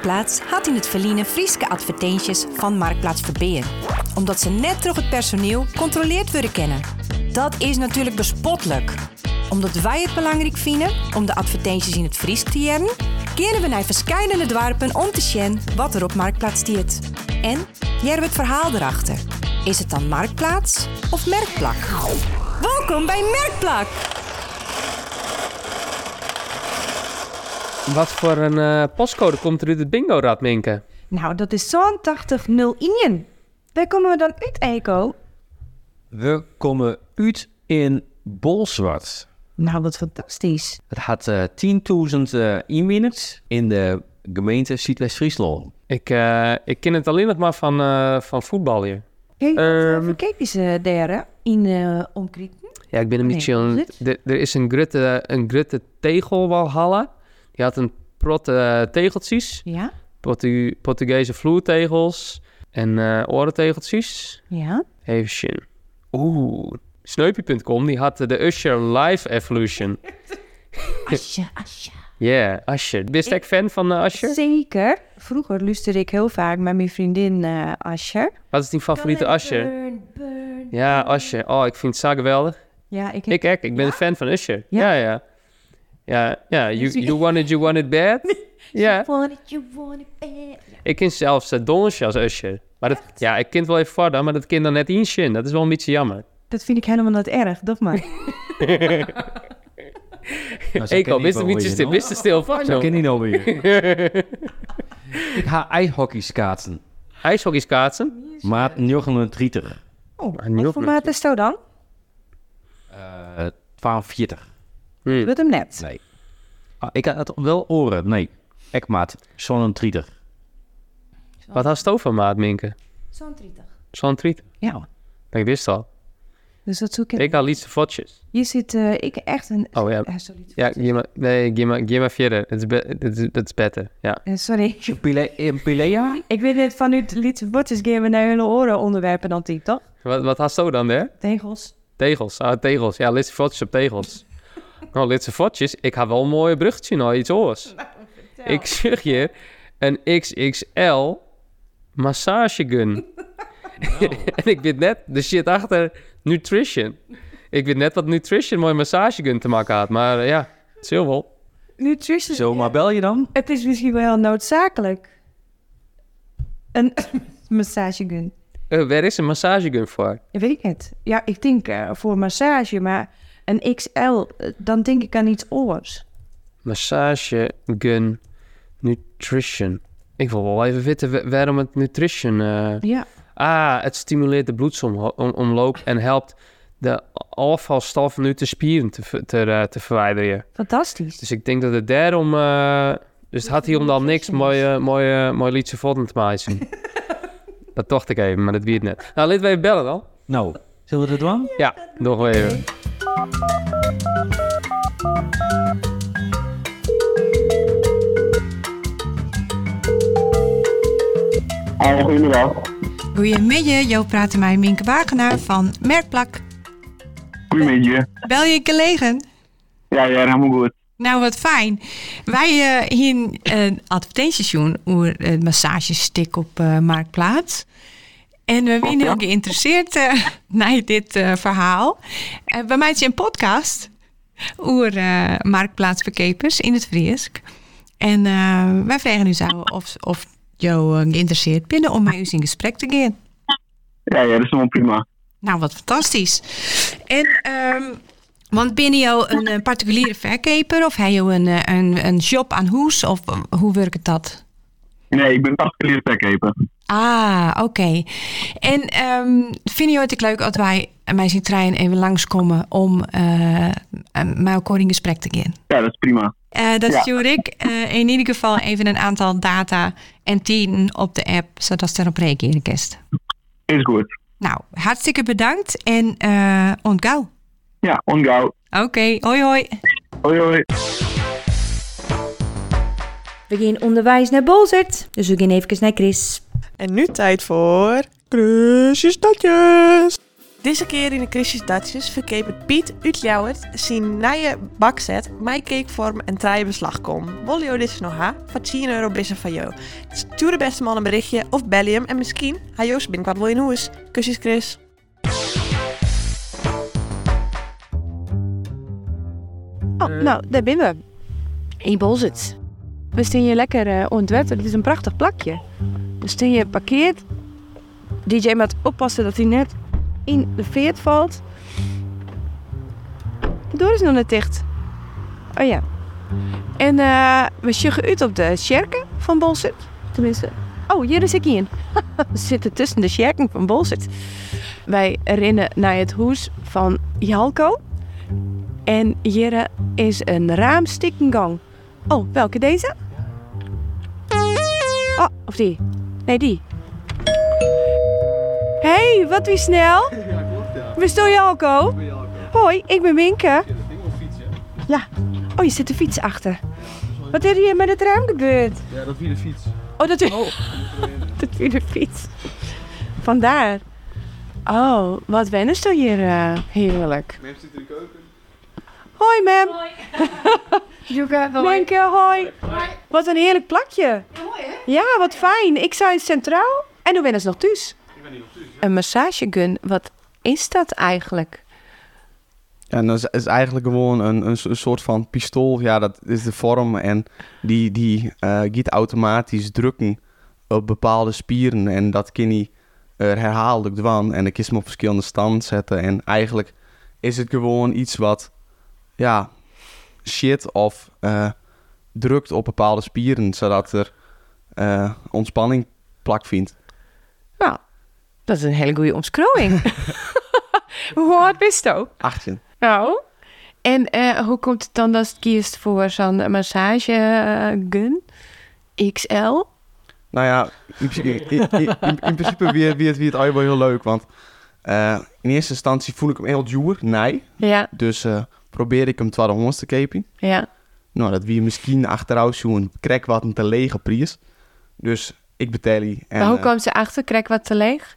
Marktplaats had in het verliezen Frieske advertenties van Marktplaats Verbeer. Omdat ze net terug het personeel controleerd willen kennen. Dat is natuurlijk bespottelijk. Omdat wij het belangrijk vinden om de advertenties in het Fries te jaren, keren we naar verschillende dwarpen om te zien wat er op Marktplaats stiert. En jaren we het verhaal erachter. Is het dan Marktplaats of Merkplak? Welkom bij Merkplak! Wat voor een eh, postcode komt er uit het bingo-rad, Minke? Nou, dat is zo'n 8001. Waar komen we dan uit, Eiko? We komen uit in Bolsward. Nou, wat fantastisch. Het had eh 10.000 eh, inwoners in de gemeente Zuidwest-Friesland. Ik, eh, ik ken het alleen nog maar van, eh, van voetbal hier. Hey, Ehm. uh, kijk eens daar, in uh, omkrieten. Ja, ik ben hem niet chill. Er er is een grutte, een grutte tegelwalhalla. Die had een protte eh, tegeltjes. Ja, Portu Portugese vloertegels. En eh orentegeltjes. ja. Even zien. Oeh. Sneupie.com, die had de Usher Live Evolution. Asje, asje. Yeah, Usher. Ben je fan van uh? Zeker. Vroeger luisterde ik heel vaak met mijn vriendin eh Asher. Wat is die favoriete Usher? Burn, burn. Ja, Usher. Oh, ik vind het zo geweldig. Ja, ik, Ik, ik, ik ben een fan van Usher. Ja? Ja, ja. Ja, ja. You, you want it, you want it bad? Ja. Want it, you want it bad. Ik ken zelfs uh, Donsje als Usher. Maar dat, ja, ik het wel even verder, maar dat kind dan net in Dat is wel een beetje jammer. Dat vind ik helemaal niet erg, toch maar. Ik al, wist een beetje stil, wist stil van. Zo ken je nou weer. ik ga ijshockey schaatsen. IJshockey schaatsen. Maat 39. Oh, Ah, niet wat voor maat is dat dan? Eh 42. Hm. Hem net. Nee. Ah, ik had het wel oren. Nee. Ik maat 37. Wat had van maat, Minke? Zo'n 30. Zo'n triet. Ja. Ik wist al. Dus dat zoek ik. Ik had liefste fotjes. Je zit, eh, ik echt een... Oh ja. Eh. Ja, geef maar, nee, geef maar, geef maar verder. Dat is, beter. Ja. Eh, sorry. In Pilea? Ik weet net van u liedse bordjes gaan we naar hun oren onderwerpen dan die, toch? Wat, wat had je dan, hè? Tegels. Tegels. Ah, tegels. Ja, liefste fotjes op tegels. Nou, liefste fotjes. Ik had wel een mooie bruggetje naar iets oors. Ik zeg je, een XXL massagegun. en ik weet net de shit achter nutrition. Ik weet net wat nutrition mooi massagegun te maken had. Maar eh, ja, het is heel wel. Nutrition. Zo, maar bel je dan? Het is misschien wel heel noodzakelijk. Een massagegun. Eh, waar is een massagegun voor? Weet ik het. Ja, ik denk eh, voor massage, maar een XL, eh, dan denk ik aan iets oors. Massagegun nutrition. Ik wil wel even weten wa- waarom het nutrition... eh, Ja. Ah, het stimuleert de bloedsomloop en helpt de afvalstoffen uit de spieren te, eh, te verwijderen. Fantastisch. Dus ik denk dat het daarom... eh, dus het had hier om dan niks mooie, mooie, mooie liedje te maken. dat dacht ik even, maar dat weet net. Nou, laten we even bellen dan. Nou, zullen we dat doen? Ja, nog even. Goedemiddag. Goedemiddag, jou praten mij Minke Wagenaar van Merkplak. Goedemiddag. Bel je gelegen? Ja, ja, helemaal goed. Nou, wat fijn. Wij eh hier een advertentiesjoen over een massagestik op eh, Marktplaats. En we zijn heel geïnteresseerd eh, naar dit eh, verhaal. Eh, bij mij is een podcast over eh marktplaatsverkepers in het Friesk. En wij vragen u zo of, of jou geïnteresseerd bent om met u in gesprek te gaan. Ja, ja, dat is helemaal prima. Nou, wat fantastisch. En, ehm, want ben je jou een, particuliere verkeper of heb je een, een, een shop aan huis of hoe werkt dat? Nee, ik ben particulier verkeper. Ah, oké. En ehm vind je het leuk als wij mij zien trein even langskomen om eh eh, met elkaar in gesprek te gaan? Ja, dat is prima. Eh, dat Ja. stuur ik eh, in ieder geval even een aantal data en tijden op de app, zodat ze erop reageren kist. Is goed. Nou, hartstikke bedankt en eh ontgauw. Ja, ongauw. Oké, hoi hoi. Hoi, hoi. We gaan onderwijs naar Bolzert, dus we gaan even naar Chris. En nu tijd voor... Kruisjes, datjes. Deze keer in de Dutchess verkepen Piet uit Ljouwert zijn nieuwe bakset, mijn cakevorm en traaien beslag kom. Wil je dit nog ha? Voor 10 euro bissen van jou. Stuur de beste man een berichtje of bel hem en misschien ha Joost binnenkort wil je in huis. Kusjes Chris. Oh, nou, daar ben we. In Bolzit. We staan hier lekker uh, ontwetten. Het is een prachtig plakje. We staan hier parkeerd. DJ moet oppassen dat hij net in de veert valt. De deur is nog net dicht. Oh ja. En eh, we sjuggen uit op de sjerken van Bolzit. Tenminste. Oh, hier is ik in. we zitten tussen de sjerken van Bolzit. Wij rennen naar het huis van Jalko. En hier is een raamstikkengang. Oh, welke deze? Oh, of die? Nee, die. Hé, hey, wat wie snel? Ja, klopt ja. Jalko? Hoi, ik ben Minke. Ja. Oh, je zit de fiets achter. Wat is hier met het raam gebeurd? Ja, dat wie de fiets. Oh, dat wie... dat wie de fiets. Vandaar. Oh, wat wennen ze hier uh, heerlijk. Mem zit in de keuken. Hoi, Mem. Hoi. Joeke, hoi. Minke, hoi. Hoi. Wat een heerlijk plakje. Ja, mooi hè? Ja, wat fijn. Ik zei centraal. En toen ben ze nog thuis. Ik ben niet op thuis. Een massagegun, wat is dat eigenlijk? Ja, dat is, is eigenlijk gewoon een, een, een soort van pistool. Ja, dat is de vorm. En die, die eh giet automatisch drukken op bepaalde spieren. En dat kan hij er herhaaldelijk doen. En dan kun je hem op verschillende stand zetten. En eigenlijk is het gewoon iets wat, ja, shit of eh, drukt op bepaalde spieren. Zodat er eh, ontspanning plak vindt. Nou, dat is een hele goede omschrijving. Hoe hard bist je? 18. Nou. En eh, hoe komt het dan dat je kiest voor zo'n massagegun? XL? Nou ja, in, principe- in, in, in, in principe weer, weer, het, weer het eigenlijk wel heel leuk. Want in eerste instantie voel ik hem heel duur, nee. Ja, Dus probeer ik hem 200 te kopen. ja. Nou, dat wie misschien achteruit zo'n krek wat een te lege prijs. Dus ik betaal die. En, maar hoe eh, komt ze achter? Krijg wat te leeg?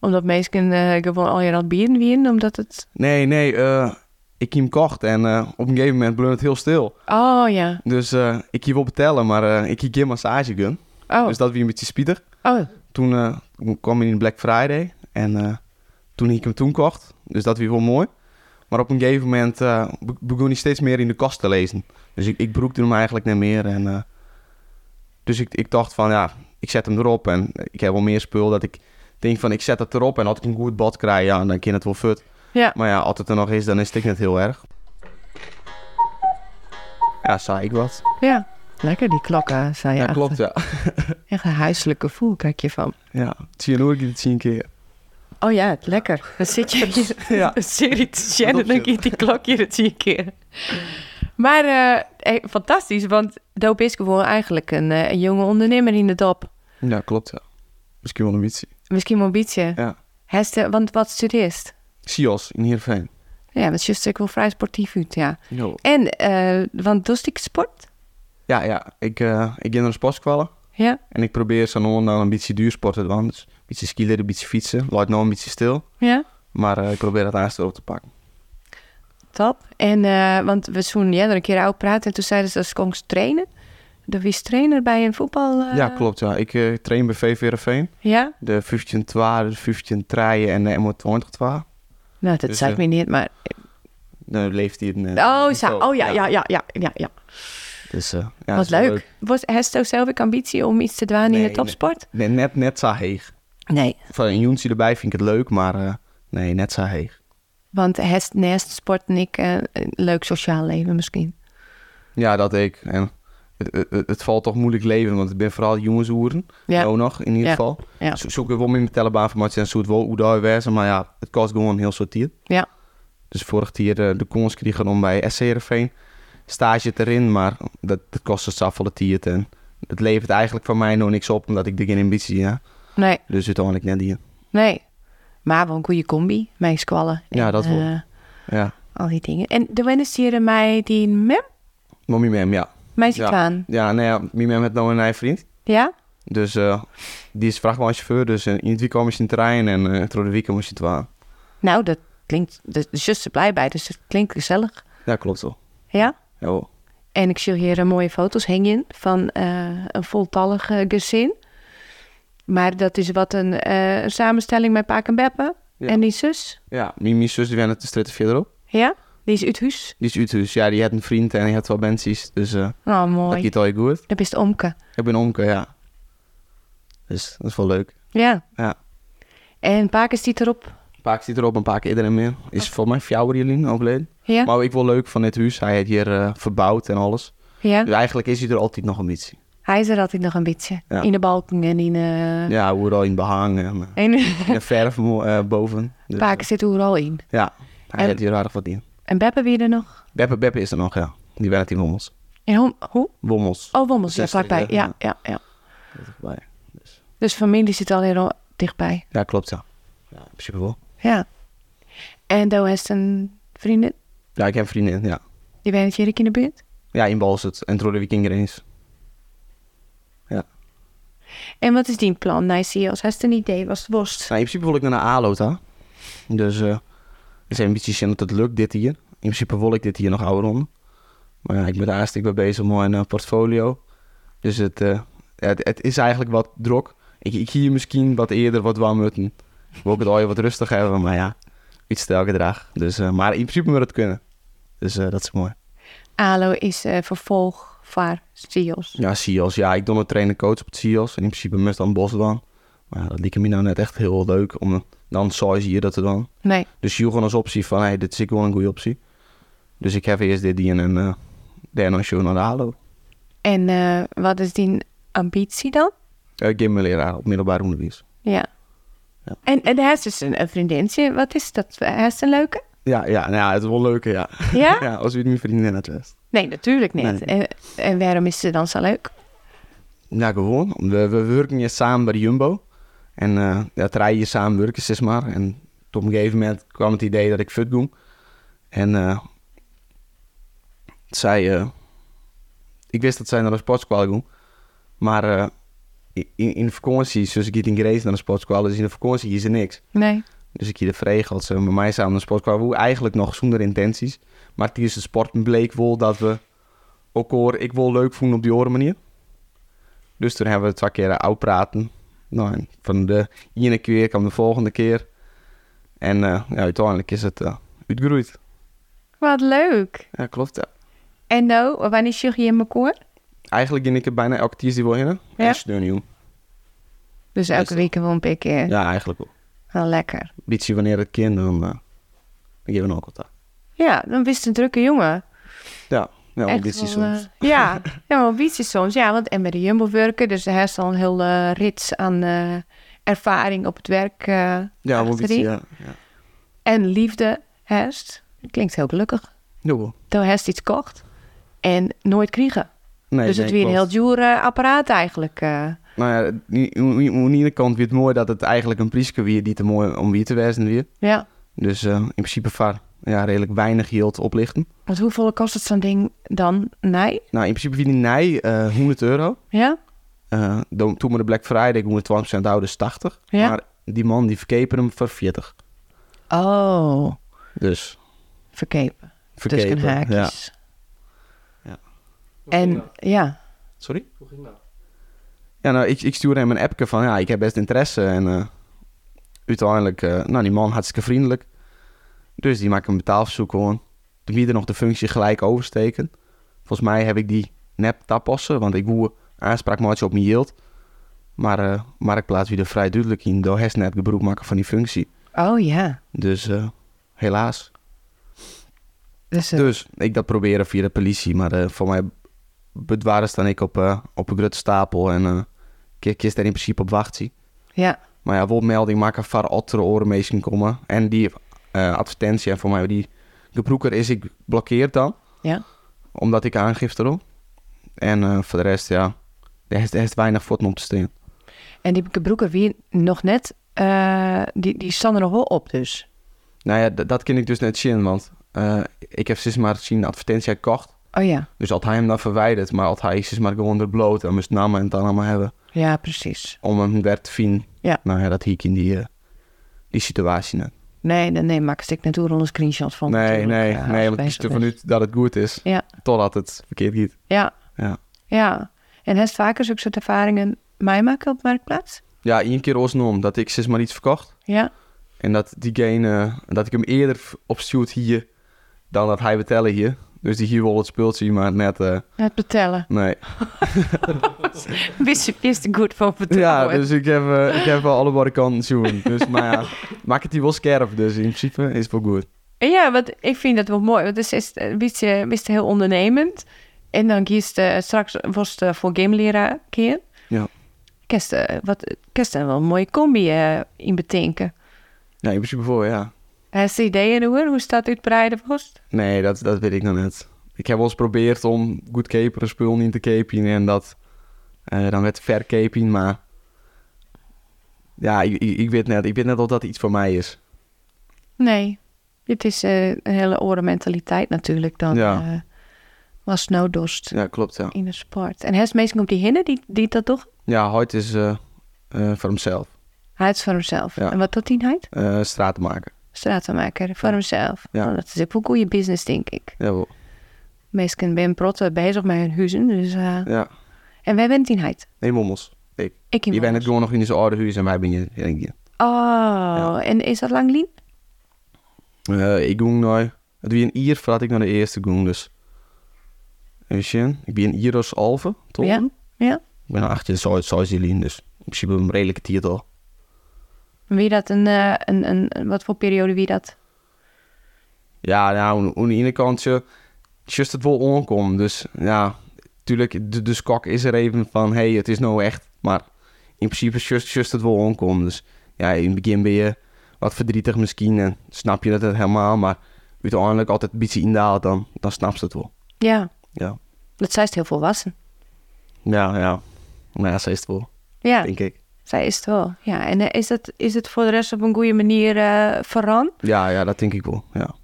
Omdat mensen eh, gewoon al je dat bieren winnen, omdat het... nee, nee, eh, ik heb hem kocht en op een gegeven moment bleef het heel stil. Oh, ja. Dus ik hier wel betalen, maar ik heb geen massagegun. Oh, Dus dat weer een beetje spieder. oh. Toen kwam hij in Black Friday en toen ik hem toen kocht. Dus dat weer wel mooi. Maar op een gegeven moment eh, be- begon hij steeds meer in de kast te lezen. Dus ik, ik broekte hem eigenlijk niet meer. En, eh, dus ik, ik dacht van ja, ik zet hem erop en ik heb wel meer spul dat ik denk van ik zet het erop en als ik een goed bad krijg, ja, dan kan het wel fut. Ja. Maar ja, als het er nog is, dan is het net heel erg. Ja, zei ik wat. Ja. Lekker die klokken, zei je. Ja, achter. klopt, ja. Echt een huiselijk gevoel, kijk je van. Ja, zie je nooit het zien keer. Oh ja, het lekker. Dan zit je hier Ja. een serie te en dan die klokje dat zie je keer. Maar eh, eh, fantastisch, want Doop is gewoon eigenlijk een, eh, een jonge ondernemer in de dop. Ja, klopt, ja. Misschien wel beetje. Misschien wel beetje. Ja. Heste, want wat studeert? Sios in Heerenveen. Ja, dat is ook wel vrij sportief uit, ja. En, eh want doe ik sport? Ja, ja. Ik, ik ga naar de sportschool Ja, en ik probeer zo dan een beetje duursport te doen. Dus een beetje skileren, een beetje fietsen. Laat nou een beetje stil. ja. Maar eh, ik probeer dat aanstel op te pakken. Top. En, eh, want we toen ja, er een keer over praten en toen zeiden ze dat ze kon trainen. Dat was trainer bij een voetbal... eh, Ja, klopt. Ja. Ik train bij VV Heerenveen. Ja? De 15 2, de 15 3 en de M20 2. Nou, dat Dus, zei ik me niet, maar... Dan leeft hij in... eh, Oh, zo. oh ja, ja, ja, ja, ja, ja. Dus, eh, ja, Wat wel leuk. Was, heeft zelf ook ambitie om iets te doen in de topsport? Nee, net, net zo heeg. Nee. Van een Joensie erbij vind ik het leuk, maar eh, nee, net zo heeg. Want heeft naast sport en ik eh, een leuk sociaal leven misschien. Ja, dat ik. En het, het, het valt toch moeilijk leven, want ik ben vooral jongensoeren. Ja. Nou nog, in ieder Ja. geval. Ja. Zo zoek ik wel met mijn telebaanformatie en zo het wel hoe daar wezen, maar ja, het kost gewoon heel veel tijd. Ja. Dus vorig jaar de, kans kregen om bij SC Heerenveen stage erin, maar dat, dat kost het zoveel tijd en het levert eigenlijk voor mij nog niks op, omdat ik er geen ambitie heb. Nee, Dus uiteindelijk net die. nee. Maar wel een goede combi. Mijn squallen. Ja, en, dat wel. eh, Ja, al die dingen. En de wennis hier mij die mem? mommy mem, ja. Mij Ja. aan. Ja, nee, ja, mijn mem heeft nou een eigen vriend. Ja? Dus eh, die is vrachtwagenchauffeur, dus eh, in het weekend moest je in het terrein en uh, door de weekend moest je het waan. Nou, dat klinkt... De de zus is er blij bij, dus het klinkt gezellig. Ja, klopt wel. Ja? En ik zie hier mooie foto's hangen van eh, een voltallig gezin. Maar dat is wat een, eh, een samenstelling met Paak en Beppe. Ja. En die zus. Ja, mijn, mijn zus die woont de straat verderop. Ja? Die is uit huis. Die is uit huis. Ja, die had een vriend en die had wel bensies. Dus eh Oh, dat mooi. gaat al goed. Dat is het omke. Ik ben omke, ja. Dus dat is wel leuk. Ja. Ja. En Paak is die erop. Keer zit erop, een paar keer iedereen meer. Is volgens mij fjouwer Jelien overleden. Ja? Maar ik wel leuk van dit huis. Hij heeft hier eh, verbouwd en alles. Ja. Dus eigenlijk is hij er altijd nog een beetje. Hij is er altijd nog een beetje. Ja. In de balken en in... eh Ja, overal in behang en eh, en in de verf eh, boven. Dus, Paak zit overal in. Ja, hij En- heeft hier aardig wat in. En Beppe wie er nog? Beppe, Beppe is er nog, ja. Die werkt in Wommels. En hoe? hoe? Wommels. Oh, Wommels. Ja, vlakbij. ja. Ja, ja. Dichtbij. Dus familie zit al heel dichtbij. Ja, klopt, ja. Ja, in principe wel. Ja. En Doe heeft een vriendin. Ja, ik heb een vriendin, ja. Die woont hier in de buurt. Ja, in Balzet en Trode Wikinger eens. En wat is die plan? Nou, zie je als heeft een idee, was het worst. Nou, in principe wil ik naar een ALO, hè. Dus, eh ik zijn een beetje zien dat het lukt, dit hier. In principe wil ik dit hier nog ouder onder. Maar ja, ik ben hartstikke mee bezig met mijn eh, portfolio. Dus het, eh, ja, het, het is eigenlijk wat druk. Ik, ik hier misschien wat eerder wat warm moeten. Ik wil het al je wat rustig hebben, maar ja, iets sterker gedrag. Dus, eh, maar in principe moet het kunnen. Dus eh, dat is mooi. ALO is eh, vervolg voor SIOS. Ja, SIOS. Ja, ik doe een trainer coach op het SIOS. En in principe moest dan Bos dan. Maar ja, dat liep me nou net echt heel leuk om dan size hier dat te doen. Nee. Dus je gewoon als optie van, hey, dit is ik wel een goede optie. Dus ik heb eerst dit die en uh, daarna show naar de halo. En wat is die ambitie dan? Uh, Gimmeleraar op middelbaar onderwijs. Ja. Ja. En, en hij is dus een, een vriendinnetje. Wat is dat? Hij is een leuke? Ja, ja, nou ja, het is wel leuk, ja. Ja? ja, als u het mijn vriendin het. Nee, natuurlijk niet. Nee. En, en waarom is ze dan zo leuk? Ja, gewoon. We, we werken hier samen bij Jumbo. En uh, ja, rijden hier samen werken, zeg maar. En op een gegeven moment kwam het idee dat ik fut ging. En uh, zij... Uh, ik wist dat zij naar de sportschool ging. Maar in, in de vakantie, dus ik in Grace naar de sportschool. Dus in de vakantie is er niks. Nee. Dus ik hier de vreeg had ze met mij samen naar de sportschool. Hoe eigenlijk nog zonder intenties. Maar tijdens de sport bleek wel dat we ook hoor, ik wil leuk voelen op die oren manier. Dus toen hebben we twee keer oud praten. Nou, en van de ene keer kwam de volgende keer. En uh, ja, uiteindelijk is het uh, uitgegroeid. Wat leuk. Ja, klopt, ja. En nou, wanneer zag je in mijn koor? Eigenlijk ging ik er bijna elke tijdje wel in. Ja. Dus elke week wel een paar keer. Ja, eigenlijk wel. Wel lekker. Beetje wanneer het kind, dan, uh, dan geven we ook wat aan. Ja, dan wist een drukke jongen. Ja, ja Echt ambitie soms. eh, ja, ja, ambitie soms. Ja, want en bij de Jumbo werken, dus hij heeft al een heel uh, rits aan ervaring op het werk. Ja, ambitie, ja, ja. En liefde heeft. Klinkt heel gelukkig. Ja, Toen heeft iets kocht en nooit kregen. Nee, dus het nee, weer een heel duur uh, apparaat eigenlijk. Uh. Nou ja, aan de ene kant weer het mooi dat het eigenlijk een prijsje weer die te mooi om weer te wezen weer. Ja. Dus uh, in principe vaar ja, redelijk weinig geld oplichten. Want hoeveel kost het zo'n ding dan? Nee? Nou, in principe vind ik nee uh, 100 euro. Ja? Uh, toen met de Black Friday 120% oude is 80. Ja? Maar die man die verkepen hem voor 40. Oh. Dus. Verkepen. Verkepen, Tussen haakjes. Ja. En ja. Sorry? Hoe ging dat? Ja, nou, ik, ik stuurde hem een appje van, ja, ik heb best interesse. En uh, uiteindelijk, uh, nou, die man hartstikke vriendelijk. Dus die maakt een betaalverzoek gewoon. Toen wie er nog de functie gelijk oversteken. Volgens mij heb ik die nep tapassen, want ik woe aanspraak op mijn yield. Maar uh, Marktplaats weer er vrij duidelijk in. Door net gebruik maken van die functie. Oh ja. Dus helaas. Dus, dus, ik dat proberen via de politie. Maar voor mij bedwaren staan ik op, uh, op een grote stapel en uh, ik kies daar in principe op wacht Ja. Maar ja, melding maken van andere orenmeesten komen. En die uh, advertentie en voor mij die gebroeker is ik blokkeerd dan. Ja. Omdat ik aangifte doe. En voor de rest, ja, er is, er is weinig voor om te staan. En die gebroeker wie nog net, die, die staan er nog wel op dus? Nou ja, dat kan ik dus net zien, want ik heb sinds maar zien advertentie gekocht. Oh ja. Dus had hij hem dan verwijderd, maar had hij is maar gewoon er bloot, dan moest namen en dan allemaal hebben. Ja, precies. Om hem weer te vinden. Ja. Nou ja, dat hier in die, uh, die situatie net. Nee, nee, nee, maak ik natuurlijk een screenshot van. Nee, nee, eh, nee, want ik kies ervan uit dat het goed is. Ja. Totdat het verkeerd gaat. Ja. Ja. Ja. En heeft vaker zulke soort ervaringen meemaken op Marktplaats? Ja, één keer osnom dat ik zeg maar iets verkocht. Ja. En dat diegene, dat ik hem eerder opstuurt hier dan dat hij betellen hier. Dus die hier wel het speelt zien, maar net, eh, Het vertellen. nee. Wist je wist er goed van vertellen. Ja, dus ik heb, eh, ik heb wel allebei kanten zoen. Dus, maar ja, maak het die wel scherp. Dus in principe is het wel goed. Ja, want ik vind dat wel mooi. Want dus is, eh, wist je, wist je heel ondernemend. En dan kiest uh, straks was het voor gameleraar keer. Ja. Kerst, eh, wat, kerst er wel een mooie combi eh, in bedenken. Ja, in principe voor, ja. Heb je ideeën hoor? Hoe staat uitbreiden was? Nee, dat, dat weet ik nog net. Ik heb wel eens geprobeerd om goed caperen spul in te capen en dat eh, dan werd vercaping, maar ja, ik, ik, ik weet net, ik weet net of dat iets voor mij is. Nee. Het is eh, een hele andere mentaliteit natuurlijk dan Ja. eh, was snowdorst Ja, klopt, ja. in de sport. En hij is meestal op die hinnen die, die dat toch? Ja, Hoyt is eh, eh, voor hemzelf. Hij is voor hemzelf. Ja. En wat doet hij hij? eh straat te maken. Stratenmaker, voor hemzelf. Ja. Nou, dat is ook wel goede business, denk ik. Jawel. Meestal ben protten bezig met hun huizen. Dus, eh, Ja. En wij bent in heid. Nee, mommels. Ik. Ik in Je bent gewoon nog in zijn oude huis en wij ben je. denk je. Oh, en is dat lang lien? Eh, ik ging nou, het wie een ier voordat ik naar de eerste ging, dus. Je, ik ben een ier als alve, toch? Ja, ja. Ik ben acht jaar zo, zo Zilien, dus in principe een redelijke titel. Wie dat een, eh, een, een, een- wat voor periode wie dat? Ja, nou, aan de ene kant, je, just het wel aankomt. Dus ja, natuurlijk, de, de skok is er even van, hé, hey, het is nou echt. Maar in principe, just, just het wel aankomt. Dus ja, in het begin ben je wat verdrietig misschien en snap je dat het helemaal. Maar uiteindelijk altijd een beetje indaalt, dan, dan snap ze het wel. Ja, Ja, dat zij is heel volwassen. ja, ja. Nou ja, ze is het wel, Ja, denk ik. Zij is het wel. Ja, en eh, is, het, is het voor de rest op een goede manier eh veranderd? Ja, ja, dat denk ik wel, ja.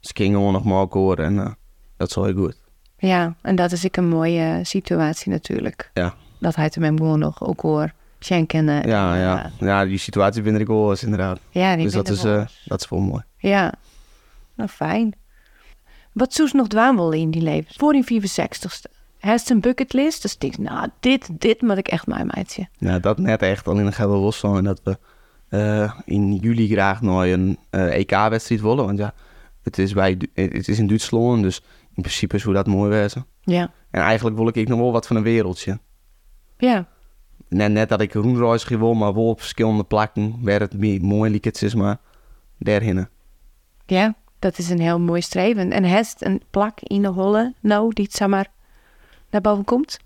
Ze gingen gewoon nog maar horen en eh, dat is wel heel goed. Ja, en dat is ik een mooie situatie natuurlijk. Ja. Dat hij hem gewoon nog ook hoor schenken. Ja, ja. Ja, die situatie vind ik wel eens inderdaad. ja, die Dus dat is, eh, dat is wel mooi. Ja, nou fijn. Wat zoes nog dwaan wil in die leven? Voor die 64ste. Hij is een bucketlist, dus ik denk, nou, dit, dit moet ik echt mijn meidje. Ja, dat net echt. Alleen gaan we los van dat we eh, in juli graag naar een eh, EK-wedstrijd willen. Want ja, het is, bij, Du- het is in Duitsland, dus in principe zou dat mooi wezen. Ja. En eigenlijk wil ik nog wel wat van een wereldje. Ja, Net, net dat ik een rondreis wil, maar wel op verschillende plekken. Waar het meer mooi het is maar daarheen. ja, dat is een heel mooi streven. En heeft een plak in de holle, nou, die het zeg maar naar boven komt.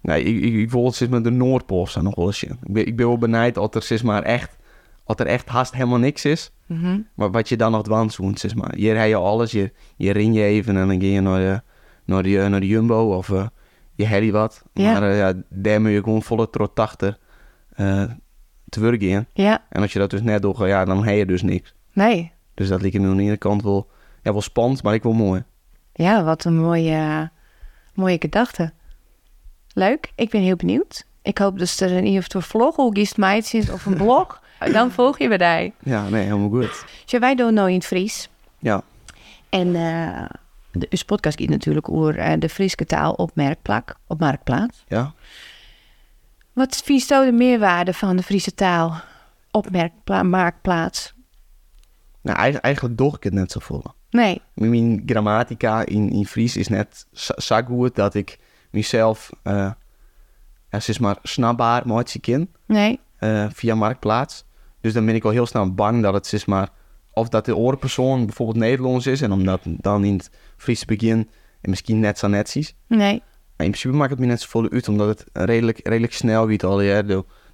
Nee, ik, ik, ik het zeg maar de Noordpool staan nog wel eens. Ik ben, ik ben wel benijd dat er zeg maar echt, dat er echt haast helemaal niks is. Mhm. Maar wat je dan nog dwans doet, zeg maar. Hier heb je alles, je, je rin je even en dan ga je naar de, naar de, naar de Jumbo of eh, je herrie wat. Ja. Maar eh, ja, daar moet je gewoon volle trot achter eh, te werk in. Ja, En als je dat dus net doet, ja, dan heb je dus niks. nee. Dus dat lijkt me aan de ene kant wel, ja, wel spannend, maar ik wel mooi. Ja, wat een mooie, mooie gedachte. Leuk, ik ben heel benieuwd. Ik hoop dus dat er een vlog ook is meidjes of een blog. Dan volg je bij. Ja, nee, helemaal goed. Zo, wij doen nou in het Fries. Ja, En eh de uw podcast gaat natuurlijk over eh, de Friese taal op merkplak, op marktplaats. ja. Wat vind je de meerwaarde van de Friese taal op merkpla- marktplaats? Nou, eigen- eigenlijk doe ik het net zo vol. Nee, Mijn grammatica in, in Fries is net zo- goed dat ik mezelf, ja, zeg maar, snapbaar maatje ken. nee, eh, via Marktplaats. Dus dan ben ik al heel snel bang dat het zeg maar, of dat de orenpersoon bijvoorbeeld Nederlands is en omdat dan in het Friese begin en misschien net zo netjes. nee. Maar in principe maakt het me net zo vol uit, omdat het redelijk, redelijk snel gaat al. Ja,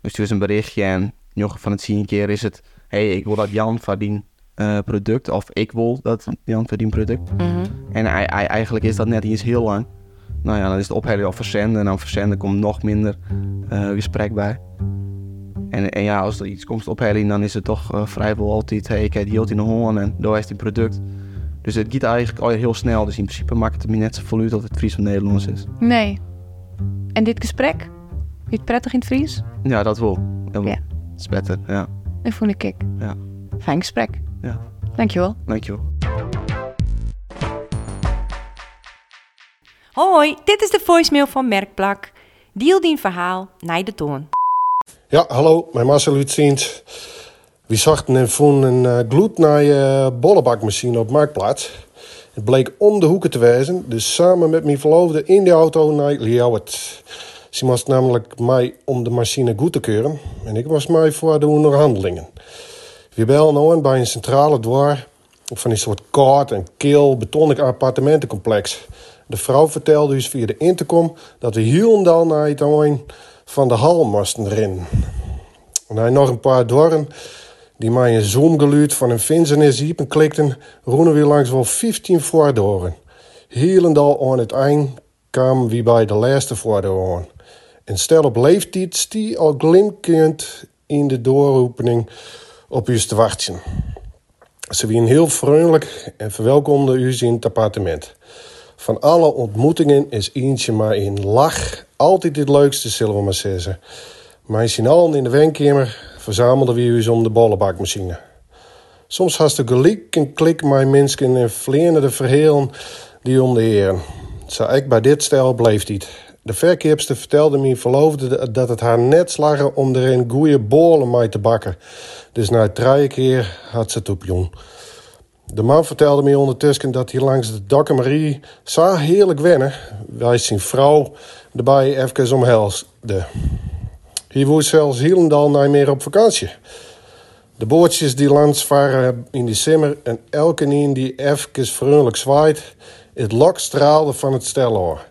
stuur je een berichtje en nog van het zien een keer is het, hey, ik wil dat Jan verdien eh product of ik wil dat Jan verdien product. Mhm. En ei- ei- eigenlijk is dat net iets heel lang. Nou ja, dan is het ophellen of verzenden. En dan verzenden komt nog minder eh, gesprek bij. En, en ja, als er iets komt ophellen, dan is het toch eh, vrijwel altijd... Hey, ik heb die in de hoorn en daar is die product. Dus het gaat eigenlijk al heel snel. Dus in principe maakt het me net zo vol uit dat het Fries of Nederlands is. Nee. En dit gesprek? Vind je het prettig in het Fries? Ja, dat wel. Dat wel. Ja. Dat is beter, ja. Dat vond ik ik. Ja. Fijn gesprek. Ja. Dankjewel. Dankjewel. Hoi, dit is de voicemail van Merkplak. Deel die verhaal naar de toon. Ja, hallo, mijn Marcel Uitziend. We zochten en vonden een uh, gloednaaie bollebakmachine op Marktplaats. Het bleek om de hoeken te wezen, dus samen met mijn verloofde in de auto naar Ljouwert. Ze moest namelijk mij om de machine goed te keuren en ik was mij voor de onderhandelingen. We belden aan bij een centrale dwar van een soort koud en kil betonnen appartementencomplex. De vrouw vertelde dus via de intercom dat we heel naar het eind van de hal moesten rennen. En hij nog een paar dwarren die mij een zoomgeluid van een finsternis hiepen klikten, roenen we langs wel 15 voordoren. Helendal aan het eind kwamen we bij de laatste voordeur aan. En stel op leeftijd stie al glimkend in de dooropening op u te wachten. Ze waren heel vriendelijk en verwelkomden u in het appartement. Van alle ontmoetingen is eentje maar in lach altijd het leukste, zullen we maar zeggen. Signaal in de wenkamer verzamelden we u om de bollenbakmachine. Soms had de gelijk en klik mijn mensen en vleerde verhalen die om de heren. Zo ik bij dit stel bleef niet. De verkeerster vertelde me verloofde dat het haar net slagen om er een goede bollen mee te bakken. Dus na drie keer had ze het op jong. De man vertelde me ondertussen dat hij langs de Dokke Marie zo heerlijk wennen. Wij zijn vrouw erbij even omhelsde. Hij woest zelfs helemaal niet meer op vakantie. De bootjes die lands varen in december en elke die even vriendelijk zwaait, het lok straalde van het steloor.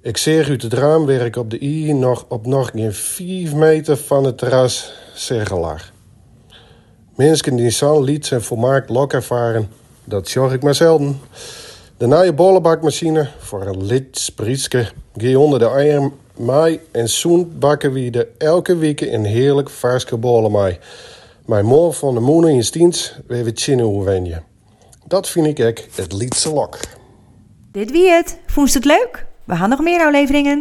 Ik zie uit het raamwerk op de I nog op nog geen 5 meter van het terras zegelaar. Mensen die zo'n lied zijn volmaakt lok ervaren, dat zorg ik maar zelden. De nieuwe bollenbakmachine voor een lid sprietske gie onder de eier mij en zoen bakken we er elke week een heerlijk verse bollen mee. Mijn moor van de moeder in Stiens weer we chinno wenje. Dat vind ik ek het liedse lok. Dit wie het. Vond je het leuk? We gaan nog meer afleveringen.